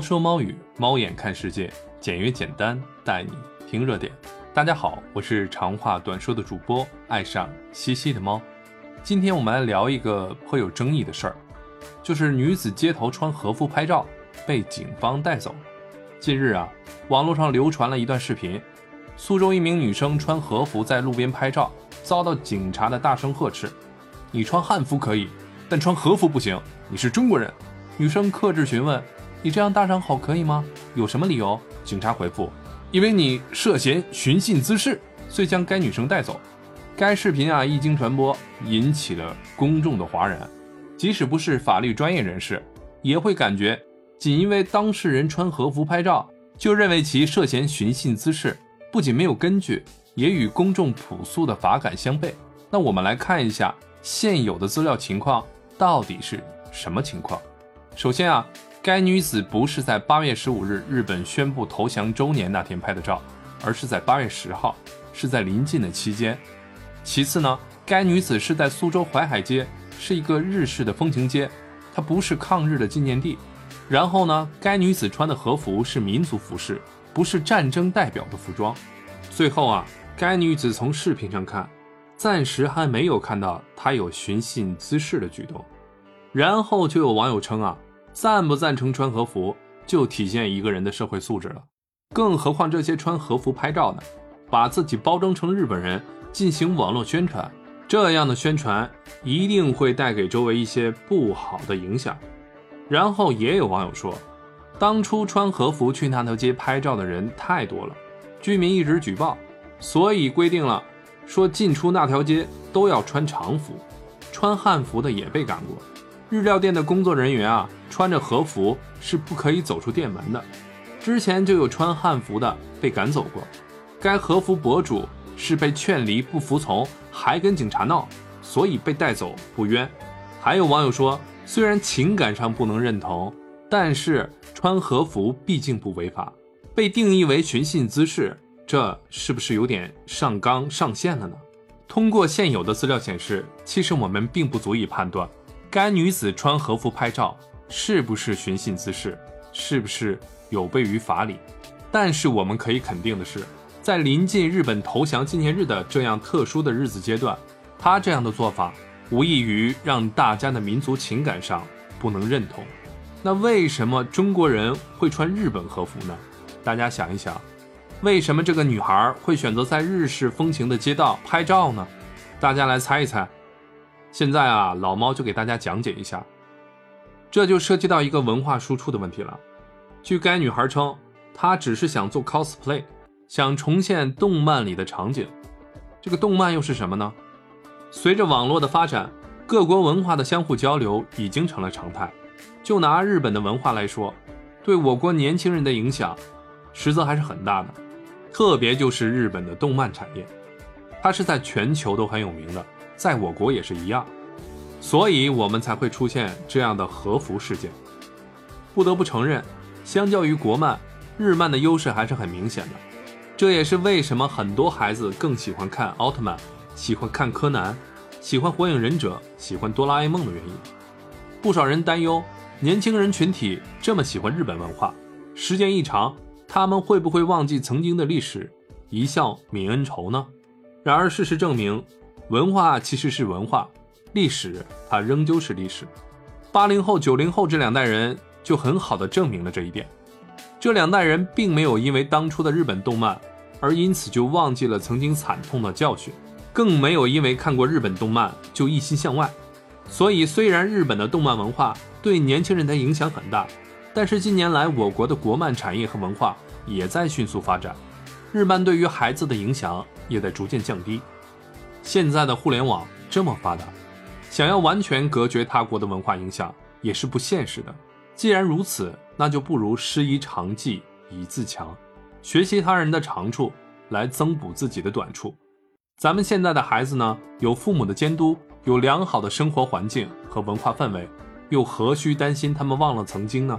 说猫语，猫眼看世界，简约简单，带你听热点。大家好，我是长话短说的主播爱上西西的猫。今天我们来聊一个颇有争议的事儿，就是女子街头穿和服拍照被警方带走。近日啊，网络上流传了一段视频，苏州一名女生穿和服在路边拍照，遭到警察的大声呵斥：“你穿汉服可以，但穿和服不行，你是中国人。”女生克制询问：“你这样大声吼可以吗？有什么理由？”警察回复：“因为你涉嫌寻衅滋事，遂将该女生带走。”该视频啊一经传播，引起了公众的哗然。即使不是法律专业人士，也会感觉，仅因为当事人穿和服拍照，就认为其涉嫌寻衅滋事，不仅没有根据，也与公众朴素的法感相悖。那我们来看一下现有的资料情况到底是什么情况。首先啊，该女子不是在八月十五日日本宣布投降周年那天拍的照，而是在八月十号，是在临近的期间。其次呢，该女子是在苏州淮海街，是一个日式的风情街，它不是抗日的纪念地。然后呢，该女子穿的和服是民族服饰，不是战争代表的服装。最后啊，该女子从视频上看，暂时还没有看到她有寻衅滋事的举动。然后就有网友称啊。赞不赞成穿和服，就体现一个人的社会素质了。更何况这些穿和服拍照的，把自己包装成日本人进行网络宣传，这样的宣传一定会带给周围一些不好的影响。然后也有网友说，当初穿和服去那条街拍照的人太多了，居民一直举报，所以规定了，说进出那条街都要穿常服，穿汉服的也被赶过。日料店的工作人员啊，穿着和服是不可以走出店门的。之前就有穿汉服的被赶走过。该和服博主是被劝离不服从，还跟警察闹，所以被带走不冤。还有网友说，虽然情感上不能认同，但是穿和服毕竟不违法，被定义为寻衅滋事，这是不是有点上纲上线了呢？通过现有的资料显示，其实我们并不足以判断。该女子穿和服拍照是不是寻衅滋事？是不是有悖于法理？但是我们可以肯定的是，在临近日本投降纪念日的这样特殊的日子阶段，她这样的做法无异于让大家的民族情感上不能认同。那为什么中国人会穿日本和服呢？大家想一想，为什么这个女孩会选择在日式风情的街道拍照呢？大家来猜一猜。现在啊，老猫就给大家讲解一下，这就涉及到一个文化输出的问题了。据该女孩称，她只是想做 cosplay，想重现动漫里的场景。这个动漫又是什么呢？随着网络的发展，各国文化的相互交流已经成了常态。就拿日本的文化来说，对我国年轻人的影响，实则还是很大的。特别就是日本的动漫产业，它是在全球都很有名的。在我国也是一样，所以我们才会出现这样的和服事件。不得不承认，相较于国漫，日漫的优势还是很明显的。这也是为什么很多孩子更喜欢看奥特曼，喜欢看柯南，喜欢火影忍者，喜欢哆啦 A 梦的原因。不少人担忧，年轻人群体这么喜欢日本文化，时间一长，他们会不会忘记曾经的历史，一笑泯恩仇呢？然而事实证明。文化其实是文化，历史它仍旧是历史。八零后、九零后这两代人就很好的证明了这一点。这两代人并没有因为当初的日本动漫而因此就忘记了曾经惨痛的教训，更没有因为看过日本动漫就一心向外。所以，虽然日本的动漫文化对年轻人的影响很大，但是近年来我国的国漫产业和文化也在迅速发展，日漫对于孩子的影响也在逐渐降低。现在的互联网这么发达，想要完全隔绝他国的文化影响也是不现实的。既然如此，那就不如师夷长技以自强，学习他人的长处来增补自己的短处。咱们现在的孩子呢，有父母的监督，有良好的生活环境和文化氛围，又何须担心他们忘了曾经呢？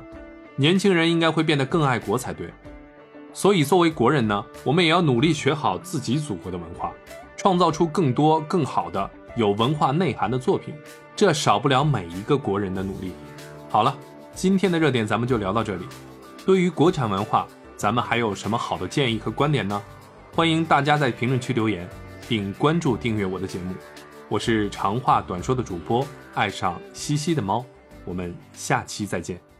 年轻人应该会变得更爱国才对。所以，作为国人呢，我们也要努力学好自己祖国的文化。创造出更多更好的有文化内涵的作品，这少不了每一个国人的努力。好了，今天的热点咱们就聊到这里。对于国产文化，咱们还有什么好的建议和观点呢？欢迎大家在评论区留言，并关注订阅我的节目。我是长话短说的主播，爱上西西的猫。我们下期再见。